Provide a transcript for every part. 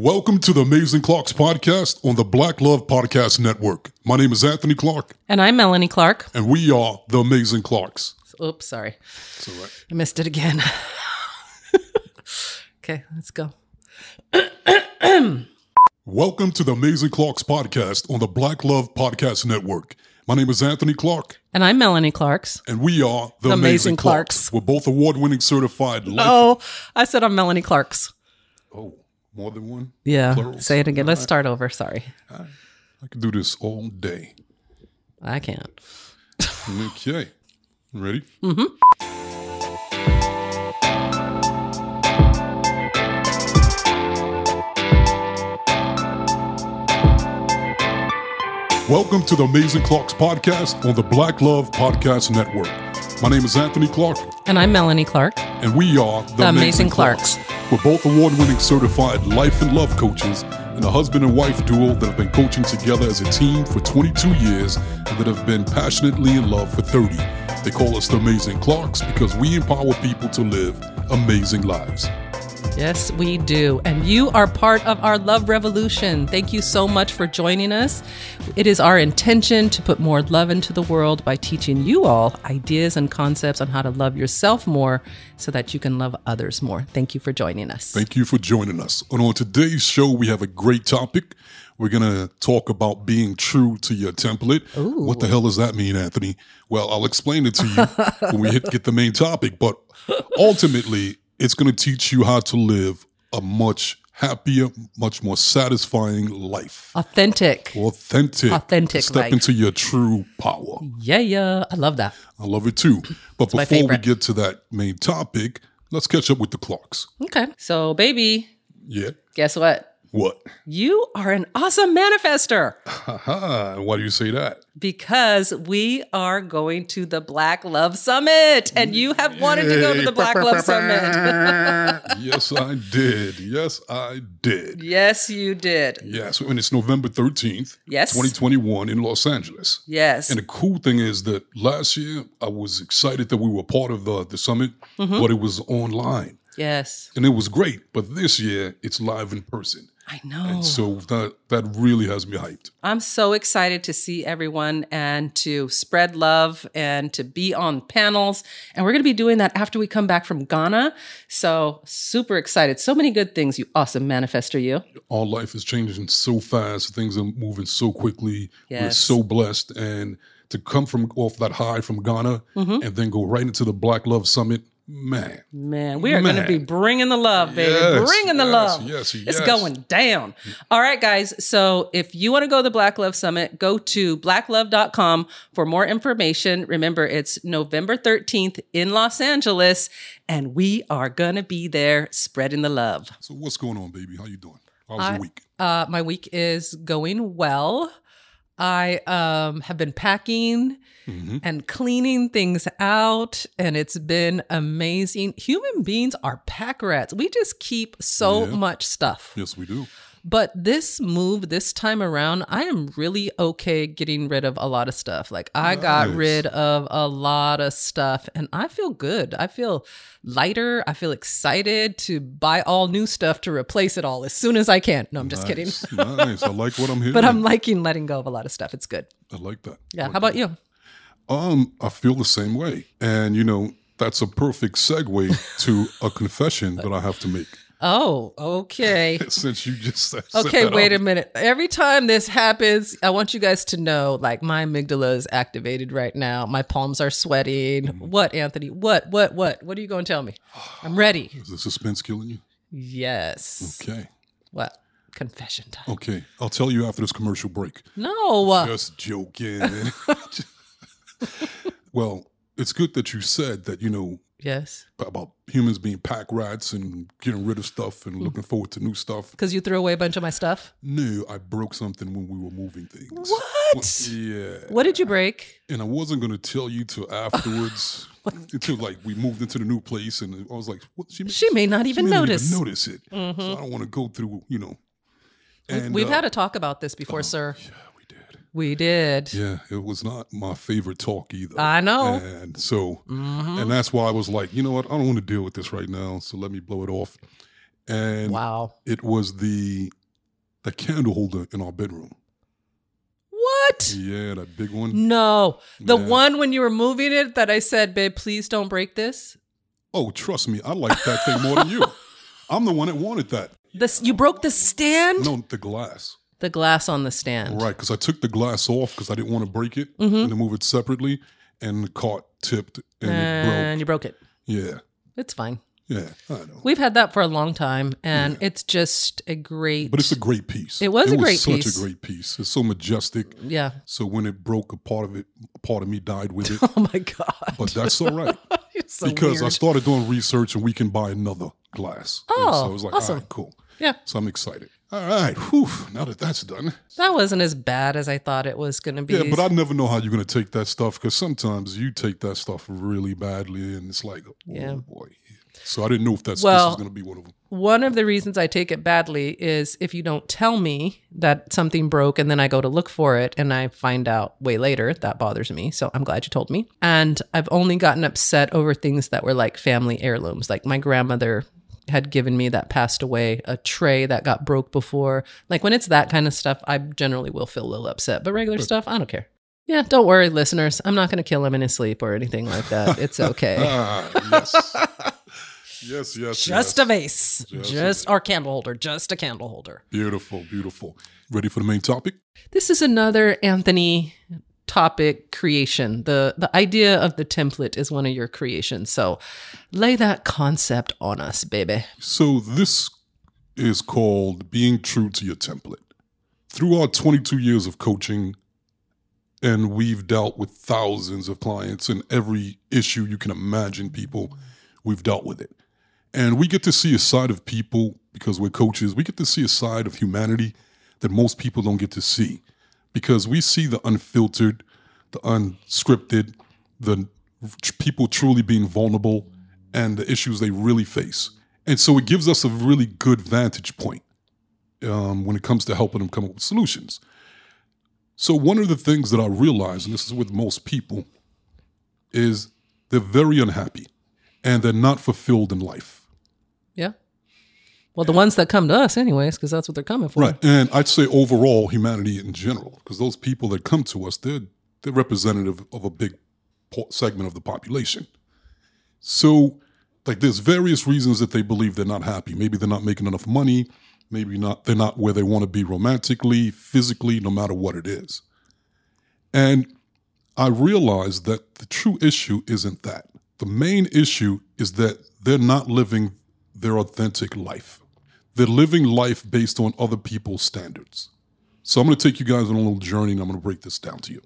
Welcome to the Amazing Clarks podcast on the Black Love Podcast Network. My name is Anthony Clark, And I'm Melanie Clark. and we are the Amazing Clarks. Oops, sorry. It's all right. I missed it again. okay, let's go. Welcome to the Amazing Clarks podcast on the Black Love Podcast Network. My name is Anthony Clark, And I'm Melanie Clarks. and we are the, The Amazing, Amazing Clarks. Clarks. We're both award-winning certified oh, life. Oh, I said I'm Melanie Clarks. Oh, more than one. Yeah. Plurals. Say it again. Let's start over. Sorry. I could do this all day. I can't. Okay, ready? Mm-hmm. Welcome to the Amazing Clarks podcast on the Black Love Podcast Network. My name is Anthony Clark, And I'm Melanie Clark. and we are the, The Amazing Clarks. We're both award winning certified life and love coaches and a husband and wife duo that have been coaching together as a team for 22 years and that have been passionately in love for 30. They call us the Amazing Clarks because we empower people to live amazing lives. Yes, we do. And you are part of our love revolution. Thank you so much for joining us. It is our intention to put more love into the world by teaching you all ideas and concepts on how to love yourself more so that you can love others more. Thank you for joining us. Thank you for joining us. And on today's show, we have a great topic. We're going to talk about being true to your template. What the hell does that mean, Anthony? Well, I'll explain it to you when we hit, get the main topic. But ultimately, it's going to teach you how to live a much happier, much more satisfying life. Authentic. Authentic. Authentic Step life. into your true power. Yeah, yeah. I love that. I love it too. But my before we get to that main topic, let's catch up with the Clarks. Okay. So, baby, Yeah. guess what? What? You are an awesome manifester Haha. Why do you say that? because we are going to the Black Love Summit and you have wanted to go to the Black Love Summit. yes, I did. Yes, I did. yes, you did. Yes, and it's November 13th, Yes. 2021 in Los Angeles. Yes. And the cool thing is that last year I was excited that we were part of the, the summit, Mm-hmm. but it was online. yes. And it was great. But this year it's live in person. I know. So that that really has me hyped. I'm so excited to see everyone and to spread love and to be on panels. And we're going to be doing that after we come back from Ghana. So, super excited. So many good things, you awesome manifester, you. Our life is changing so fast. Things are moving so quickly. We're so blessed. And to come from off that high from Ghana Mm-hmm. and then go right into the Black Love Summit, man. Man, we are going to be bringing the love, baby. Yes, bringing the yes, love. yes, It's going down. All right, guys. So if you want to go to the Black Love Summit, go to blacklove.com for more information. Remember, it's November 13th in Los Angeles, and we are going to be there spreading the love. So what's going on, baby? How you doing? How's I- your week? Uh, my week is going well. I um, have been packing Mm-hmm. and cleaning things out, and it's been amazing. Human beings are pack rats. We just keep so Yeah. much stuff. Yes, we do. But this move this time around, I am really okay getting rid of a lot of stuff. Like I got rid of a lot of stuff and I feel good. I feel lighter. I feel excited to buy all new stuff to replace it all as soon as I can. No, I'm just kidding. Nice, nice. I like what I'm hearing. But I'm liking letting go of a lot of stuff. It's good. I like that. Yeah. How about you? Um, I feel the same way. And you know, that's a perfect segue to a confession that I have to make. Oh, okay. Since you just said Okay, wait up. a minute. Every time this happens, I want you guys to know like my amygdala is activated right now. My palms are sweating. Mm-hmm. What, Anthony? What, what, what? What are you going to tell me? I'm ready. Is the suspense killing you? Yes. Okay. What? Confession time. Okay. I'll tell you after this commercial break. No. Just joking. well, it's good that you said that, you know, yes. about humans being pack rats and getting rid of stuff and looking forward to new stuff. Because you threw away a bunch of my stuff. No, I broke something when we were moving things. What? Yeah. What did you break? And I wasn't going to tell you till afterwards, until like we moved into the new place, and I was like, "What?" She, She may not even may not notice. Mm-hmm. it. So I don't want to go through, you know. And We've uh, had a talk about this before, sir. Yeah, we did. Yeah, it was not my favorite talk either. I know. And so, Mhm. and that's why I was like, you know what? I don't want to deal with this right now. So let me blow it off. and Wow. it was the the candle holder in our bedroom. What? Yeah, that big one. No. The Yeah. one when you were moving it that I said, babe, please don't break this. Oh, trust me, I like that thing more than you. I'm the one that wanted that. This you broke the stand? No, the glass. The glass on the stand. Right, because I took the glass off because I didn't want to break it Mm-hmm. and to move it separately, and the cart tipped and it And you broke. broke it. Yeah, It's fine. yeah, I know. We've had that for a long time, and it's just a great. But it's a great piece. It was a great such piece. a great piece. It's so majestic. yeah. So when it broke, a part of it, part of me died with it. Oh my god. But that's all right so because I started doing research and we can buy another glass. And Oh, so I was like, awesome. all right, cool. Yeah. So I'm excited. All right, whew, now that that's done. That wasn't as bad as I thought it was going to be. Yeah, but I never know how you're going to take that stuff because sometimes you take that stuff really badly and it's like, oh Yeah. boy. So I didn't know if that's this Well- going to be one of them. One of the reasons I take it badly is if you don't tell me that something broke and then I go to look for it and I find out way later, that bothers me. So I'm glad you told me. And I've only gotten upset over things that were like family heirlooms. Like my grandmother had given me that passed away a tray that got broke before. Like when it's that kind of stuff, I generally will feel a little upset. But regular stuff, I don't care. Yeah, don't worry, listeners. I'm not going to kill him in his sleep or anything like that. It's okay. Ah, yes. yes, yes, just yes. a vase, Just just, a our candle holder, just a candle holder. Beautiful, beautiful. Ready for the main topic? This is another Anthony topic creation. The the idea of the template is one of your creations. So lay that concept on us, baby. So this is called being true to your template. Through our 22 years of coaching, and we've dealt with thousands of clients and every issue you can imagine, people, we've dealt with it. And we get to see a side of people because we're coaches, we get to see a side of humanity that most people don't get to see because we see the unfiltered, the unscripted, the people truly being vulnerable and the issues they really face. And so it gives us a really good vantage point um, when it comes to helping them come up with solutions. So, one of the things that I realize, and this is with most people, is they're very unhappy and they're not fulfilled in life. Yeah. Well, the ones that come to us, anyways, because that's what they're coming for. Right. And I'd say overall, humanity in general, because those people that come to us, they're, they're representative of a big segment of the population. So, like, there's various reasons that they believe they're not happy. Maybe they're not making enough money. Maybe not. They're not where they want to be romantically, physically, no matter what it is. And I realized that the true issue isn't that. The main issue is that they're not living their authentic life. They're living life based on other people's standards. So I'm going to take you guys on a little journey and I'm going to break this down to you.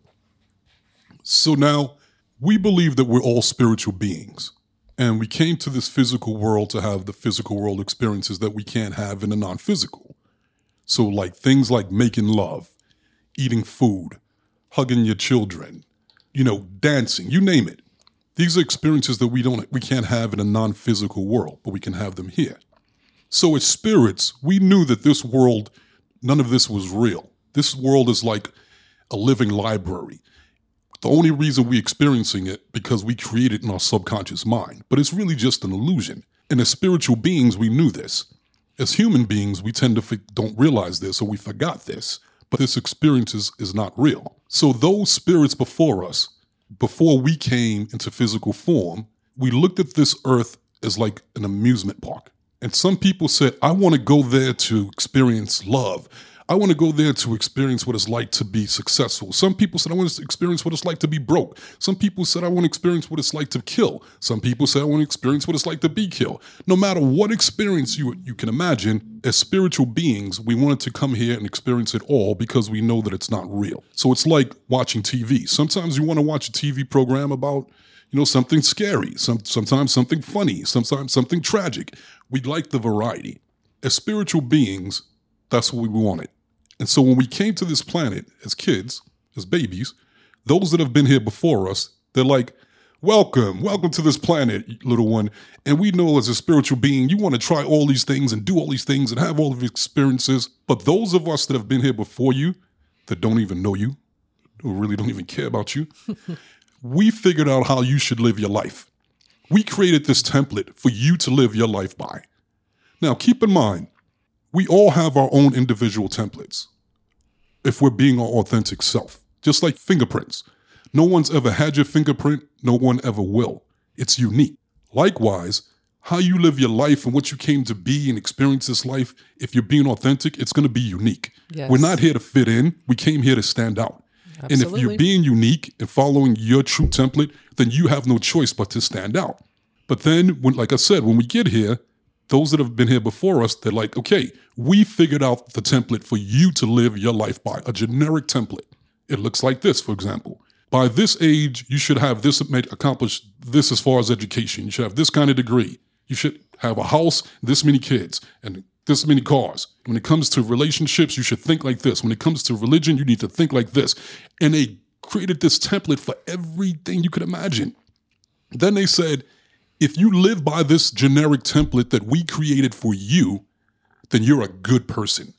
So now we believe that we're all spiritual beings and we came to this physical world to have the physical world experiences that we can't have in the non physical. So, like things like making love, eating food, hugging your children, you know, dancing, you name it. These are experiences that we don't we can't have in a non-physical world, but we can have them here. So as spirits, we knew that this world none of this was real. This world is like a living library. The only reason we're experiencing it because we create it in our subconscious mind, but it's really just an illusion. And as spiritual beings, we knew this. As human beings, we tend to f- don't realize this or we forgot this, but this experience is, is not real. So those spirits before us, before we came into physical form, we looked at this earth as like an amusement park. And some people said, I want to go there to experience love. I want to go there to experience what it's like to be successful. Some people said, I want to experience what it's like to be broke. Some people said, I want to experience what it's like to kill. Some people said, I want to experience what it's like to be killed. No matter what experience you, you can imagine, as spiritual beings, we wanted to come here and experience it all because we know that it's not real. So it's like watching TV. Sometimes you want to watch a TV program about you know, something scary, some, sometimes something funny, sometimes something tragic. We like the variety. As spiritual beings, that's what we wanted. And so when we came to this planet as kids, as babies, those that have been here before us, they're like, Welcome, welcome to this planet, little one. And we know as a spiritual being, you want to try all these things and do all these things and have all of experiences. But those of us that have been here before you, that don't even know you, who really don't even care about you, we figured out how you should live your life. We created this template for you to live your life by. Now, keep in mind, we all have our own individual templates if we're being our authentic self, just like fingerprints. No one's ever had your fingerprint, no one ever will. It's unique. Likewise, how you live your life and what you came to be and experience this life, if you're being authentic, it's going to be unique. Yes. We're not here to fit in, we came here to stand out. And if you're being unique and following your true template, then you have no choice but to stand out. But then, when, like I said, when we get here, those that have been here before us, they're like, okay, we figured out the template for you to live your life by, a generic template. It looks like this, for example. By this age, you should have this accomplished this as far as education. You should have this kind of degree. You should have a house, this many kids, and this many cars. When it comes to relationships, you should think like this. When it comes to religion, you need to think like this. And they created this template for everything you could imagine. Then they said, if you live by this generic template that we created for you, then you're a good person.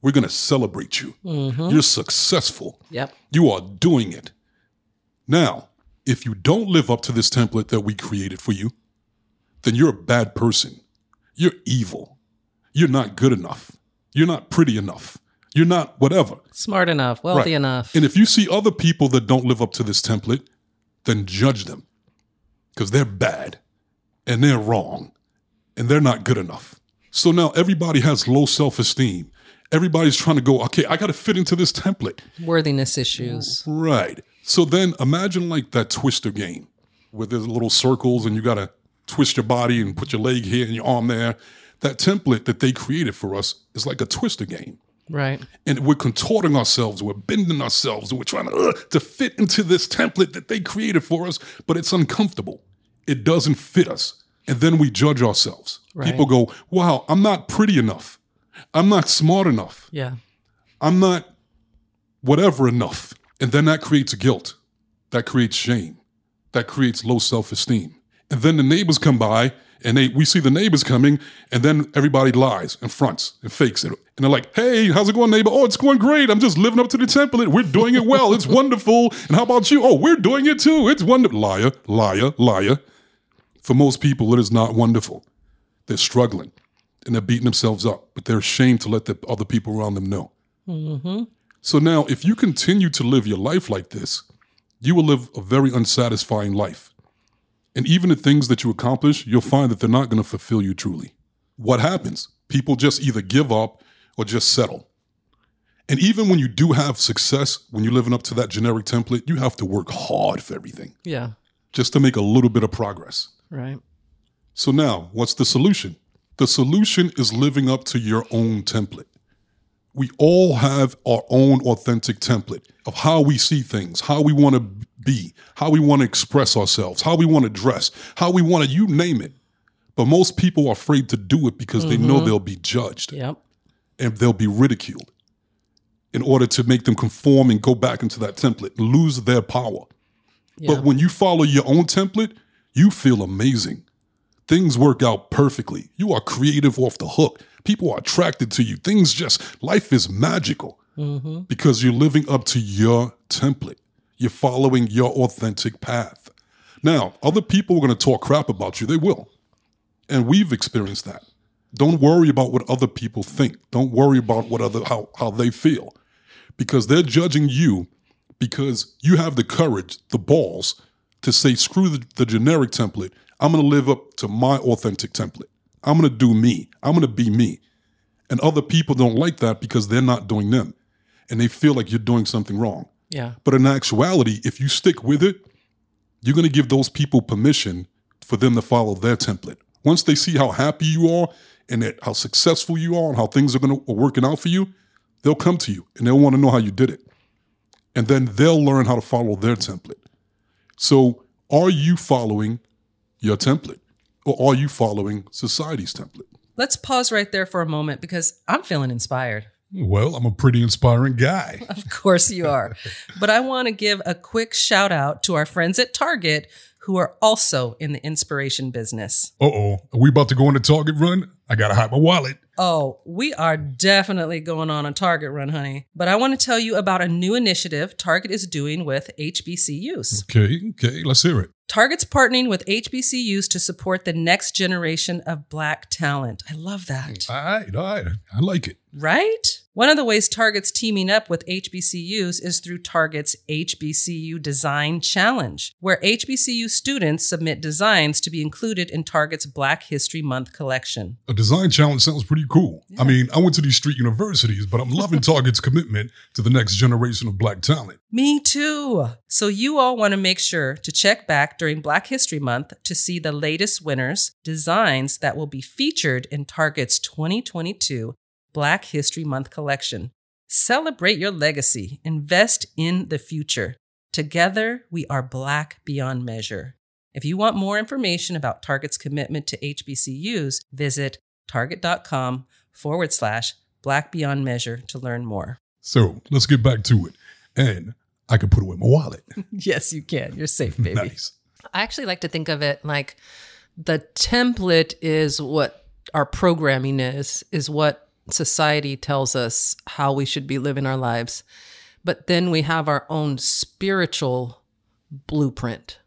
We're going to celebrate you. Mm-hmm. You're successful. Yep. You are doing it. Now, if you don't live up to this template that we created for you, then you're a bad person. You're evil. You're not good enough. You're not pretty enough. You're not whatever. Smart enough, wealthy Right. enough. And if you see other people that don't live up to this template, then judge them because they're bad and they're wrong and they're not good enough. So now everybody has low self esteem. Everybody's trying to go, okay, I got to fit into this template. Worthiness issues. Right. So then imagine like that twister game where there's little circles and you got to twist your body and put your leg here and your arm there. That template that they created for us is like a twister game. Right. And we're contorting ourselves, we're bending ourselves, we're trying to, uh, to fit into this template that they created for us, but it's uncomfortable. It doesn't fit us. And then we judge ourselves. Right. People go, wow, I'm not pretty enough. I'm not smart enough. Yeah. I'm not whatever enough. And then that creates guilt. That creates shame. That creates low self esteem. And then the neighbors come by and they we see the neighbors coming, and then everybody lies and fronts and fakes it. And they're like, hey, how's it going, neighbor? Oh, it's going great. I'm just living up to the template. We're doing it well. It's wonderful. And how about you? Oh, we're doing it too. It's wonderful. Liar, liar, liar. For most people, it is not wonderful. They're struggling and they're beating themselves up, but they're ashamed to let the other people around them know. Mm-hmm. So now, if you continue to live your life like this, you will live a very unsatisfying life. And even the things that you accomplish, you'll find that they're not going to fulfill you truly. What happens? People just either give up or just settle. And even when you do have success, when you're living up to that generic template, you have to work hard for everything Yeah. just to make a little bit of progress. Right. So now, what's the solution? The solution is living up to your own template. We all have our own authentic template of how we see things, how we want to be, how we want to express ourselves, how we want to dress, how we want to, you name it. But most people are afraid to do it because they know mm-hmm. they'll be judged Yep. and they'll be ridiculed in order to make them conform and go back into that template, lose their power. Yeah. But when you follow your own template, you feel amazing. Things work out perfectly. You are creative off the hook. People are attracted to you. Things just, life is magical mm-hmm. because you're living up to your template. You're following your authentic path. Now, other people are going to talk crap about you. They will. And we've experienced that. Don't worry about what other people think. Don't worry about what other how, how they feel. Because they're judging you because you have the courage, the balls to say, screw the, the generic template. I'm going to live up to my authentic template. I'm going to do me. I'm going to be me. And other people don't like that because they're not doing them. And they feel like you're doing something wrong. Yeah. But in actuality, if you stick with it, you're going to give those people permission for them to follow their template. Once they see how happy you are and that how successful you are and how things are going to are working out for you, they'll come to you and they'll want to know how you did it. And then they'll learn how to follow their template. So, are you following your template or are you following society's template? Let's pause right there for a moment because I'm feeling inspired. Well, I'm a pretty inspiring guy. Of course you are. but I want to give a quick shout out to our friends at Target who are also in the inspiration business. Uh oh. Are we about to go on a Target run? I gotta hide my wallet. Oh, we are definitely going on a Target run, honey. But I want to tell you about a new initiative Target is doing with HBCUs. Okay, okay, let's hear it. Target's partnering with HBCUs to support the next generation of Black talent. I love that. All right, all right. I like it. Right? One of the ways Target's teaming up with HBCUs is through Target's HBCU Design Challenge, where HBCU students submit designs to be included in Target's Black History Month collection. A design challenge sounds pretty cool. I mean, I went to these street universities, but I'm loving Target's commitment to the next generation of black talent. Me too. So, you all want to make sure to check back during Black History Month to see the latest winners' designs that will be featured in Target's 2022 Black History Month collection. Celebrate your legacy, invest in the future. Together, we are Black beyond measure. If you want more information about Target's commitment to HBCUs, visit target.com forward slash Black Beyond Measure to learn more. So let's get back to it. And I can put it in my wallet. yes, you can. You're safe, baby. nice. I actually like to think of it like the template is what our programming is, is what society tells us how we should be living our lives. But then we have our own spiritual blueprint.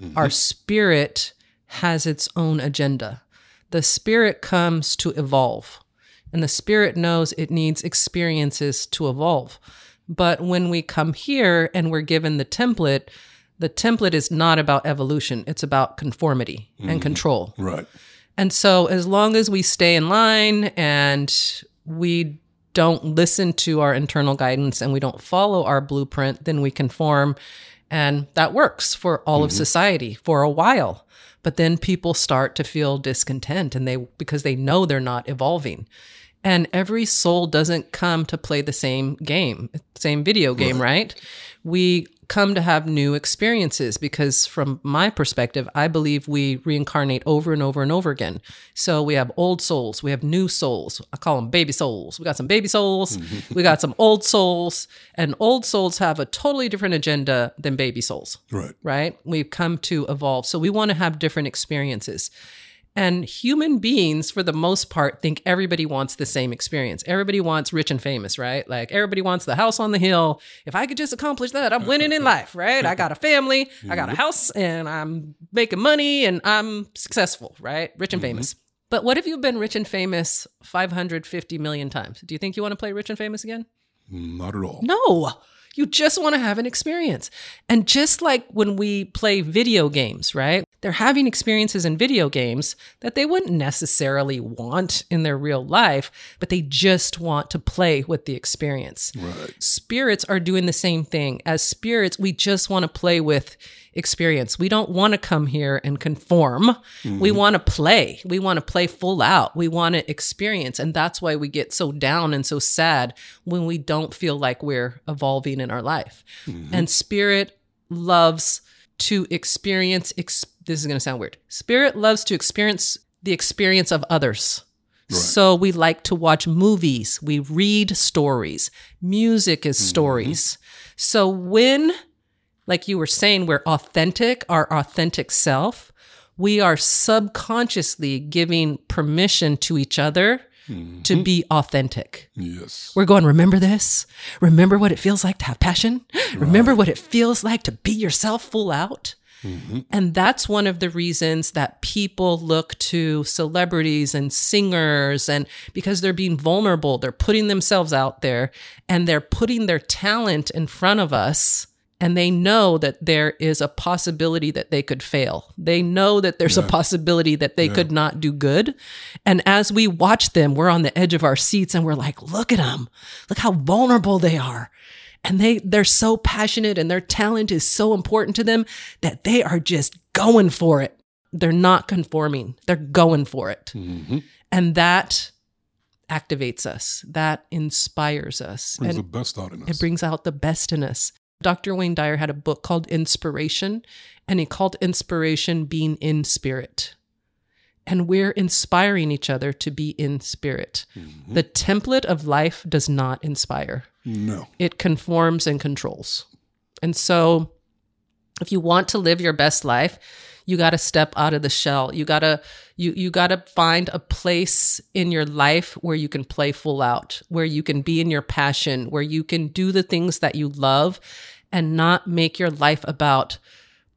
Mm-hmm. Our spirit has its own agenda. The spirit comes to evolve, and the spirit knows it needs experiences to evolve. But when we come here and we're given the template, the template is not about evolution, it's about conformity and mm-hmm. control. Right. And so, as long as we stay in line and we don't listen to our internal guidance and we don't follow our blueprint, then we conform. And that works for all of mm-hmm. society for a while. But then people start to feel discontent and they because they know they're not evolving. And every soul doesn't come to play the same game, same video game, right? We come to have new experiences because, from my perspective, I believe we reincarnate over and over and over again. So we have old souls, we have new souls. I call them baby souls. We got some baby souls, we got some old souls, and old souls have a totally different agenda than baby souls Right. right? We've come to evolve. So we want to have different experiences. And human beings, for the most part, think everybody wants the same experience. Everybody wants rich and famous, right? Like everybody wants the house on the hill. If I could just accomplish that, I'm winning in life, right? I got a family, I got a mm-hmm. house, and I'm making money and I'm successful, right? Rich and mm-hmm. famous. But what if you've been rich and famous 550 million times? Do you think you want to play rich and famous again? Not at all. No, you just want to have an experience. And just like when we play video games, right? They're having experiences in video games that they wouldn't necessarily want in their real life, but they just want to play with the experience. Right. Spirits are doing the same thing. As spirits, we just want to play with experience. We don't want to come here and conform. We mm-hmm. want to play. We want to play full out. We want to experience. And that's why we get so down and so sad when we don't feel like we're evolving in our life. Mm-hmm. And spirit loves to experience, ex- this is going to sound weird. Spirit loves to experience the experience of others. So we like to watch movies, we read stories, music is mm-hmm. stories. So when, like you were saying, we're authentic, our authentic self, we are subconsciously giving permission to each other to mm-hmm. be authentic. Yes. We're going, remember this? Remember what it feels like to have passion? Remember what it feels like to be yourself full out? Mm-hmm. And that's one of the reasons that people look to celebrities and singers and because they're being vulnerable, they're putting themselves out there and they're putting their talent in front of us and they know that there is a possibility that they could fail. They know that there's a possibility that they could not do good. And as we watch them, we're on the edge of our seats and we're like, look at them. Look how vulnerable they are. And they they're so passionate and their talent is so important to them that they are just going for it. They're not conforming. They're going for it. Mm-hmm. And that activates us. That inspires us. Brings and the best out in us. it brings out the best in us. Dr. Wayne Dyer had a book called Inspiration, and he called inspiration being in spirit. And we're inspiring each other to be in spirit. Mm-hmm. The template of life does not inspire, no. it conforms and controls. And so If you want to live your best life, you got to step out of the shell. You got to you you got to find a place in your life where you can play full out, where you can be in your passion, where you can do the things that you love and not make your life about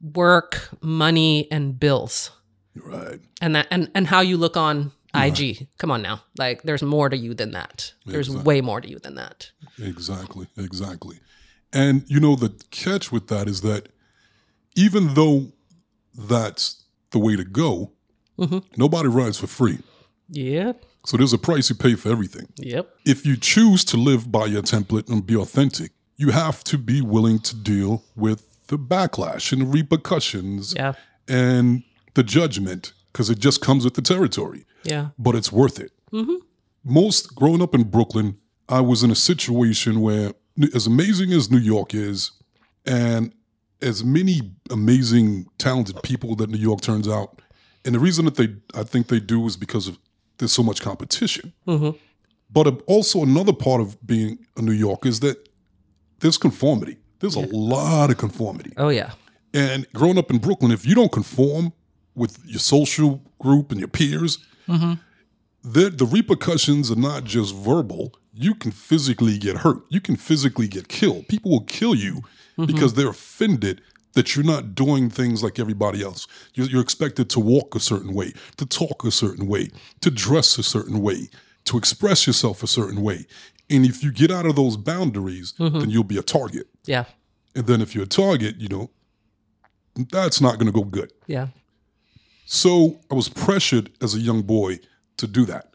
work, money and bills. Right. And that and and how you look on IG. Come on now. Like there's more to you than that. There's Exactly. way more to you than that. Exactly, exactly. And you know the catch with that is that even though that's the way to go, mm-hmm. nobody rides for free. Yeah. So there's a price you pay for everything. Yep. If you choose to live by your template and be authentic, you have to be willing to deal with the backlash and the repercussions Yeah. and the judgment because it just comes with the territory. Yeah. but it's worth it. Mm-hmm. Most growing up in Brooklyn, I was in a situation where, as amazing as New York is, and as many amazing, talented people that New York turns out, and the reason that they, I think they do, is because of there's so much competition. Mm-hmm. But also another part of being a New Yorker is that there's conformity. There's a lot of conformity. Oh yeah. And growing up in Brooklyn, if you don't conform with your social group and your peers, mm-hmm. the, the repercussions are not just verbal. You can physically get hurt. You can physically get killed. People will kill you Mm-hmm. because they're offended that you're not doing things like everybody else. You're, you're expected to walk a certain way, to talk a certain way, to dress a certain way, to express yourself a certain way. And if you get out of those boundaries, mm-hmm. then you'll be a target. Yeah. And then if you're a target, you know, that's not going to go good. Yeah. So I was pressured as a young boy to do that,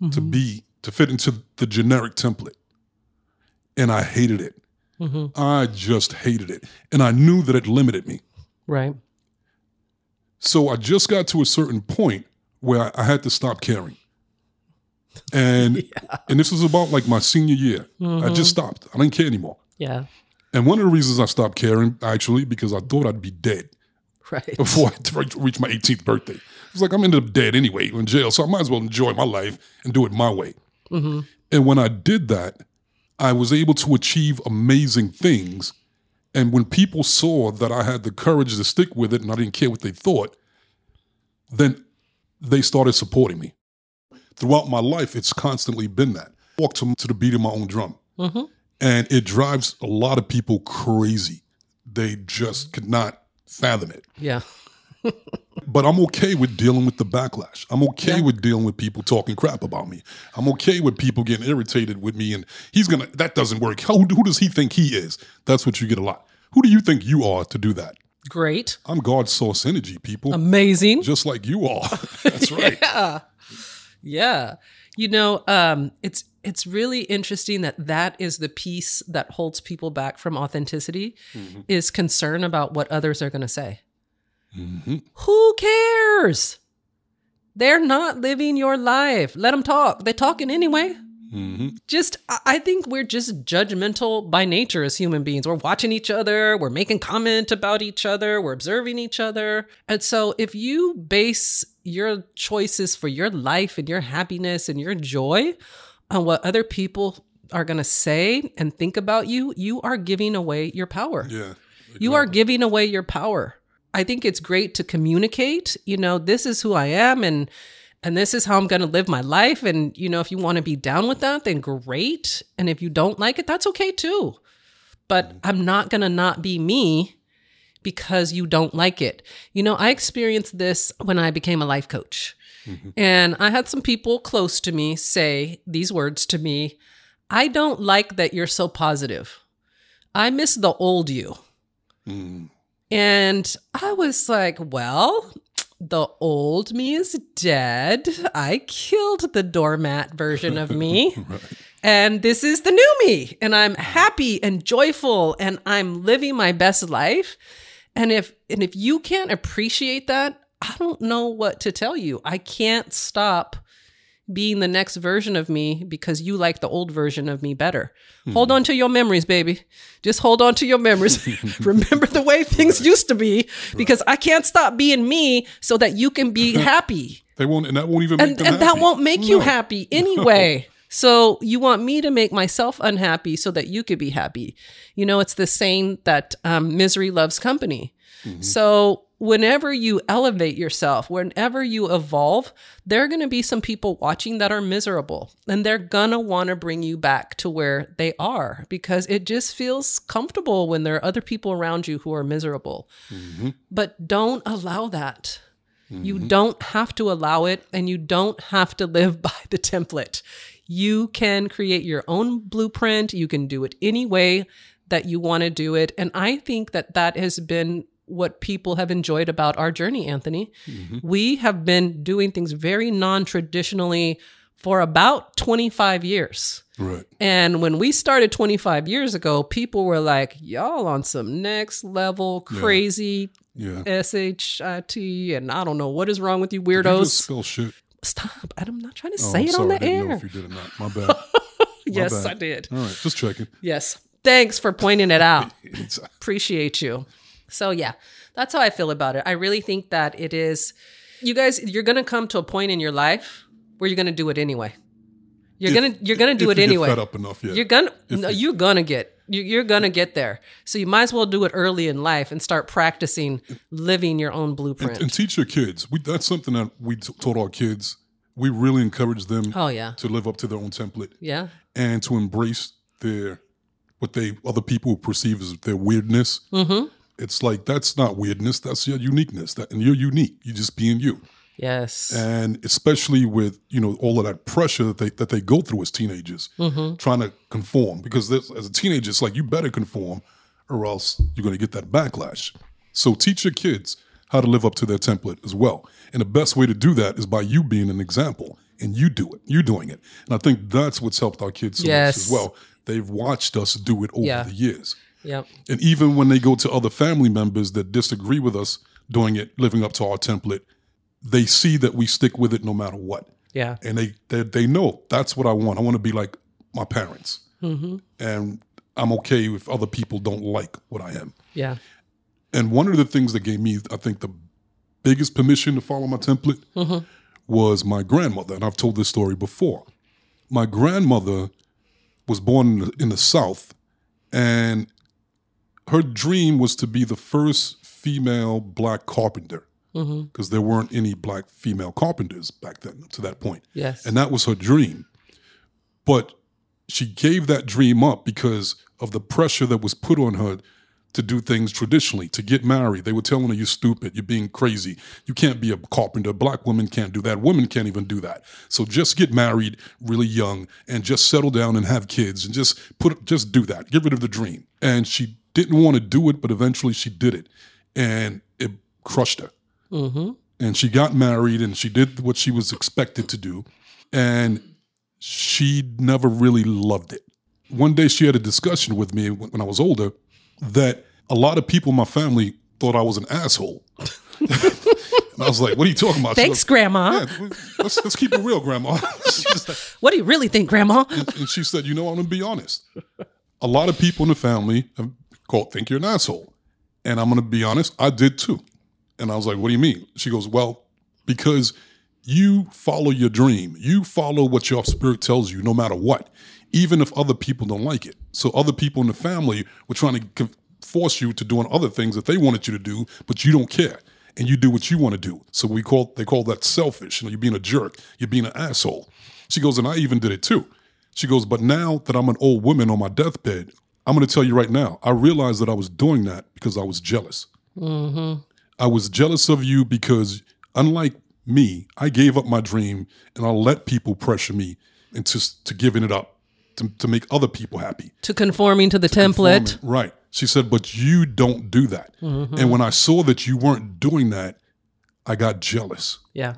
to mm-hmm. be, to fit into the generic template. And I hated it. Mm-hmm. I just hated it. And I knew that it limited me. Right. So I just got to a certain point where I, had to stop caring. And and this was about like my senior year. I just mm-hmm. stopped. I didn't care anymore. Yeah. And one of the reasons I stopped caring, actually, because I thought I'd be dead. Right. before I re- reached my 18th birthday. It's like I'm ended up dead anyway in jail, so I might as well enjoy my life and do it my way. Mm-hmm. And when I did that, I was able to achieve amazing things. And when people saw that I had the courage to stick with it and I didn't care what they thought, then they started supporting me. Throughout my life, it's constantly been that. Walk to, to the beat of my own drum. Mm-hmm. And it drives a lot of people crazy. They just could not fathom it. Yeah. But I'm okay with dealing with the backlash. I'm okay Yeah. with dealing with people talking crap about me. I'm okay with people getting irritated with me and he's gonna, that doesn't work. How, who does he think he is? That's what you get a lot. Who do you think you are to do that? Great. I'm God's source energy, people. Amazing. just like you are. That's right. Yeah. Yeah. You know, um, it's it's really interesting that that is the piece that holds people back from authenticity is concern about what others are going to say. Mm-hmm. Who cares? They're not living your life. Let them talk. They're talking anyway. Mm-hmm. Just, I think we're just judgmental by nature as human beings. We're watching each other, we're making comment about each other, we're observing each other. And so if you base your choices for your life and your happiness and your joy on what other people are going to say and think about you, you are giving away your power. Yeah. You are giving away your power. I think it's great to communicate, you know, this is who I am and and this is how I'm going to live my life and you know, if you want to be down with that, then great. And if you don't like it, that's okay too. But I'm not going to not be me because you don't like it. You know, I experienced this when I became a life coach. Mm-hmm. And I had some people close to me say these words to me I don't like that you're so positive. I miss the old you. Mm. And I was like, well, the old me is dead. I killed the doormat version of me. And this is the new me. And I'm happy and joyful and I'm living my best life. And if and if you can't appreciate that, I don't know what to tell you. I can't stop being the next version of me because you like the old version of me better. Hold on to your memories, baby. Just hold on to your memories. Remember the way things used to be because I can't stop being me so that you can be happy. They won't, and that won't even make And, and that won't make you No. happy anyway. So you want me to make myself unhappy so that you could be happy. You know, it's the saying that um, misery loves company. So whenever you elevate yourself, whenever you evolve, there are going to be some people watching that are miserable and they're going to want to bring you back to where they are because it just feels comfortable when there are other people around you who are miserable. Mm-hmm. But don't allow that. You mm-hmm. don't have to allow it and you don't have to live by the template. You can create your own blueprint. You can do it any way that you want to do it. And I think that that has been what people have enjoyed about our journey, Anthony. Mm-hmm. We have been doing things very non traditionally for about 25 years. Right. And when we started 25 years ago, people were like, y'all on some next level crazy Yeah. SHIT and I don't know what is wrong with you weirdos. spell shit. Stop. I'm not trying to Oh, say I'm it sorry. on I the know air. if you did or not. My bad. yes, bad. I did. All right. Just checking. Yes. Thanks for pointing it out. Appreciate you. So yeah, that's how I feel about it. I really think that it is you guys you're going to come to a point in your life where you're going to do it anyway. You're If- to you're going to do it anyway. fed up enough, yeah. You're gonna no, you- you're gonna get you- you're gonna get there. So you might as well do it early in life and start practicing living your own blueprint. and teach your kids. We that's something that we t- taught our kids. We really encourage them oh yeah, to live up to their own template yeah, and to embrace their what they other people perceive as their weirdness. mm-hmm. It's like that's not weirdness. That's your uniqueness. That and you're unique. You just being you. yes, And especially with you know all of that pressure that they that they go through as teenagers, mm-hmm. trying to conform. Because this, as a teenager, it's like you better conform, or else you're going to get that backlash. So teach your kids how to live up to their template as well. And the best way to do that is by you being an example and you do it. You're doing it. And I think that's what's helped our kids so Yes. much as well. They've watched us do it over Yeah. the years. Yep, And even when they go to other family members that disagree with us doing it, living up to our template, they see that we stick with it no matter what. yeah, And they they, they know that's what I want. I want to be like my parents. mm-hmm. And I'm okay if other people don't like what I am. yeah, And one of the things that gave me, I think, the biggest permission to follow my template Mhm. was my grandmother. And I've told this story before. My grandmother was born in the, in the South, and her dream was to be the first female black carpenter mm-hmm. because there weren't any black female carpenters back then to that point. yes, And that was her dream. But she gave that dream up because of the pressure that was put on her to do things traditionally, to get married. They were telling her, You're stupid, you're being crazy. You can't be a carpenter. Black women can't do that. Women can't even do that. So just get married really young and just settle down and have kids and just put just do that. Get rid of the dream. And she didn't want to do it, but eventually she did it. And it crushed her mm-hmm. and she got married and she did what she was expected to do and she never really loved it one day she had a discussion with me when i was older that a lot of people in my family thought i was an asshole and i was like what are you talking about Thanks, goes, Grandma. "Yeah, let's, let's keep it real grandma like- What do you really think, Grandma? and she said you know i'm gonna be honest a lot of people in the family have called think you're an asshole and i'm gonna be honest i did too and I was like, what do you mean? She goes, well, because you follow your dream. You follow what your spirit tells you, no matter what, even if other people don't like it. So other people in the family were trying to force you to doing other things that they wanted you to do, but you don't care. And you do what you want to do. So we call they call that selfish. You know, you're being a jerk. You're being an asshole. She goes, and I even did it too. She goes, but now that I'm an old woman on my deathbed, I'm going to tell you right now, I realized that I was doing that because I was jealous. Mm-hmm. I was jealous of you because, unlike me, I gave up my dream and I let people pressure me into to giving it up to, to make other people happy. To conforming to the template. Conforming. Right. She said, but you don't do that. Mm-hmm. And when I saw that you weren't doing that, I got jealous Yeah.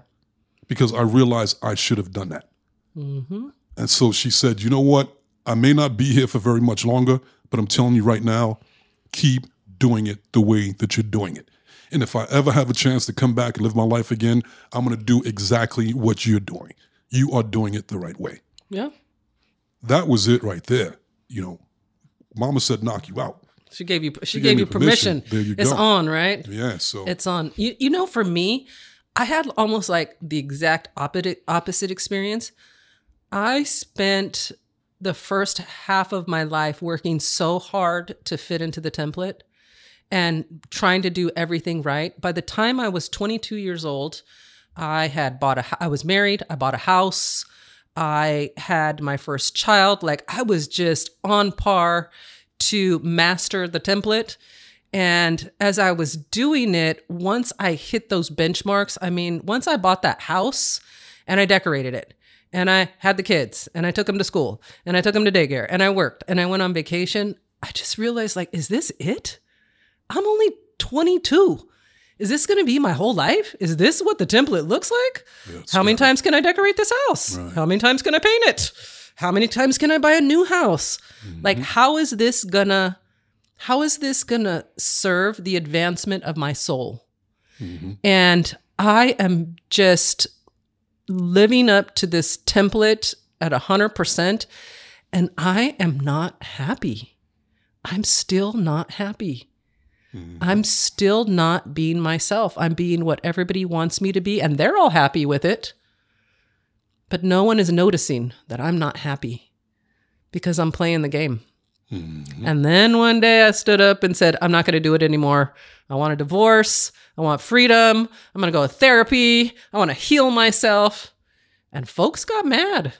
because I realized I should have done that. Mm-hmm. And so she said, you know what? I may not be here for very much longer, but I'm telling you right now, keep doing it the way that you're doing it. And if I ever have a chance to come back and live my life again, I'm going to do exactly what you're doing. You are doing it the right way. Yeah. That was it right there. You know, mama said knock you out. She gave you she, She gave, gave you permission. permission. There you it's go. on, right? Yeah. So It's on. You you know, for me, I had almost like the exact opposite opposite experience. I spent the first half of my life working so hard to fit into the template and trying to do everything right. By the time I was 22 years old, I had bought a I was married, I bought a house, I had my first child, like I was just on par to master the template. And as I was doing it, once I hit those benchmarks, I mean, once I bought that house and I decorated it and I had the kids and I took them to school and I took them to daycare and I worked and I went on vacation, I just realized like, is this it? I'm only 22. Is this going to be my whole life? Is this what the template looks like? Yes, How many times can I decorate this house? Right. How many times can I paint it? How many times can I buy a new house? Mm-hmm. Like how is this gonna how is this gonna serve the advancement of my soul? Mm-hmm. And I am just living up to this template at a hundred percent, and I am not happy. I'm still not happy. Mm-hmm. I'm still not being myself. I'm being what everybody wants me to be, and they're all happy with it. But no one is noticing that I'm not happy because I'm playing the game. Mm-hmm. And then one day I stood up and said, I'm not going to do it anymore. I want a divorce. I want freedom. I'm going to go to therapy. I want to heal myself. And folks got mad.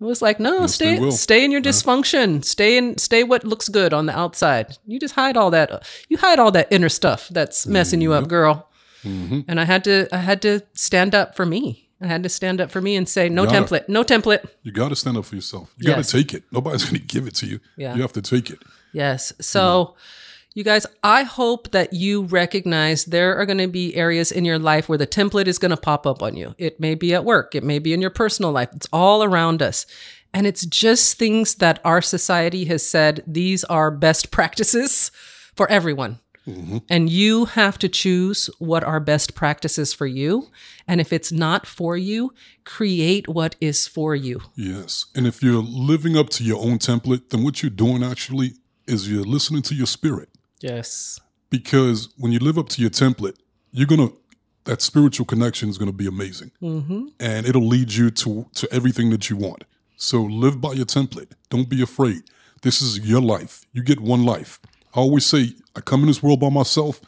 It was like, no, Yes, stay stay in your dysfunction. Stay in stay what looks good on the outside. You just hide all that you hide all that inner stuff that's messing you up, girl. Mm-hmm. And I had to I had to stand up for me. I had to stand up for me and say, no Gotta. template, no template. You got to stand up for yourself. You Yes. got to take it. Nobody's going to give it to you. Yeah. You have to take it. Yes. So, you guys, I hope that you recognize there are going to be areas in your life where the template is going to pop up on you. It may be at work, it may be in your personal life. It's all around us. And it's just things that our society has said these are best practices for everyone. Mm-hmm. And you have to choose what are best practices for you. And if it's not for you, create what is for you. Yes. And if you're living up to your own template, then what you're doing actually is you're listening to your spirit. Yes. Because when you live up to your template, you're going to, that spiritual connection is going to be amazing. Mm-hmm. And it'll lead you to, to everything that you want. So live by your template. Don't be afraid. This is your life. You get one life. I always say, I come in this world by myself.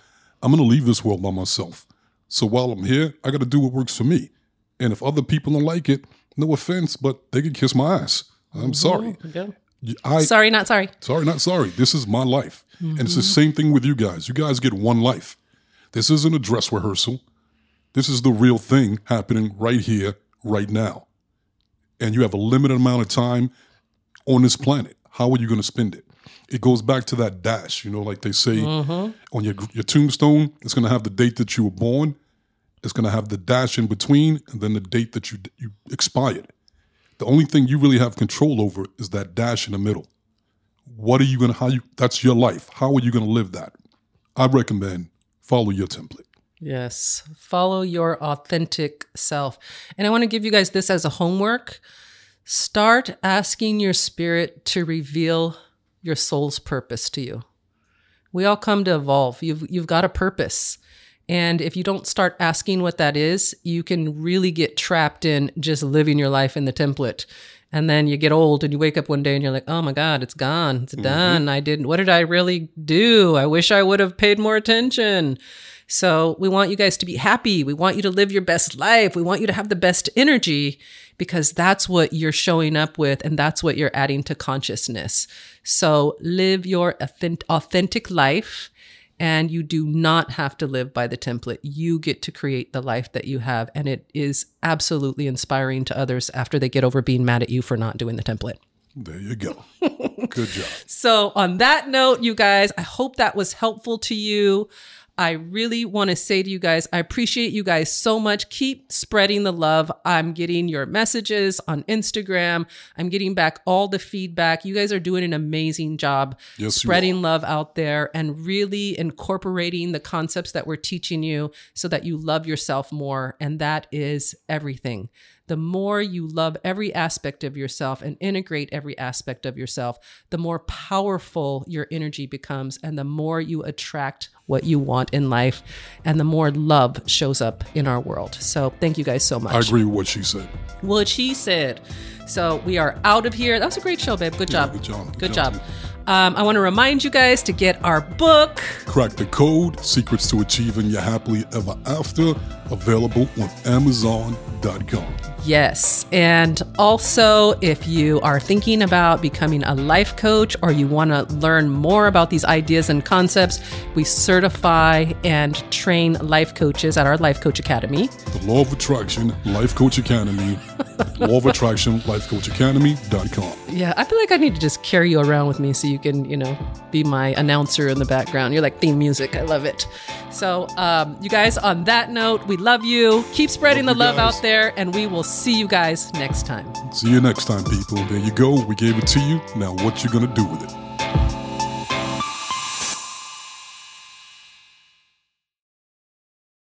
I'm going to leave this world by myself. So while I'm here, I got to do what works for me. And if other people don't like it, no offense, but they can kiss my ass. I'm sorry. Okay. I Sorry, not sorry. sorry, not sorry. This is my life, and it's the mm-hmm. same thing with you guys. You guys get one life. This isn't a dress rehearsal. This is the real thing happening right here, right now. And you have a limited amount of time on this planet. How are you going to spend it? It goes back to that dash, you know, like they say mm-hmm. on your your tombstone. It's going to have the date that you were born. It's going to have the dash in between, and then the date that you you expired. The only thing you really have control over is that dash in the middle. What are you to, how you, that's your life. How are you to live that? I recommend follow your template. Yes. Follow your authentic self. And I want to give you guys this as a homework. Start asking your spirit to reveal your soul's purpose to you. We all come to evolve. You've you've got a purpose. And if you don't start asking what that is, you can really get trapped in just living your life in the template. And then you get old and you wake up one day and you're like, oh my God, it's gone. It's mm-hmm. done. I didn't, what did I really do? I wish I would have paid more attention. So we want you guys to be happy. We want you to live your best life. We want you to have the best energy because that's what you're showing up with and that's what you're adding to consciousness. So live your authentic, authentic life and you do not have to live by the template. You get to create the life that you have. And it is absolutely inspiring to others after they get over being mad at you for not doing the template. There you go. Good job. So, on that note, you guys, I hope that was helpful to you. I really want to say to you guys, I appreciate you guys so much. Keep spreading the love. I'm getting your messages on Instagram. I'm getting back all the feedback. You guys are doing an amazing job Yes, spreading love out there and really incorporating the concepts that we're teaching you so that you love yourself more. And that is everything. The more you love every aspect of yourself and integrate every aspect of yourself, the more powerful your energy becomes and the more you attract what you want in life and the more love shows up in our world. So thank you guys so much. I agree with what she said. What she said. So we are out of here. That was a great show, babe. Good job. good job. Good Good job, job. Um, I want to remind you guys to get our book. Crack the Code Secrets to Achieving Your Happily Ever After, available on Amazon.com. Yes. And also, if you are thinking about becoming a life coach or you want to learn more about these ideas and concepts, we certify and train life coaches at our Life Coach Academy. The Law of Attraction Life Coach Academy, Law of Attraction Life Coach Academy.com. Yeah, I feel like I need to just carry you around with me so you can, you know, be my announcer in the background. You're like theme music. I love it. So, um, you guys, on that note, we love you. Keep spreading Love the love guys. out there, and we will see you guys next time. See you next time, people. There you go. We gave it to you. Now, what you gonna do with it?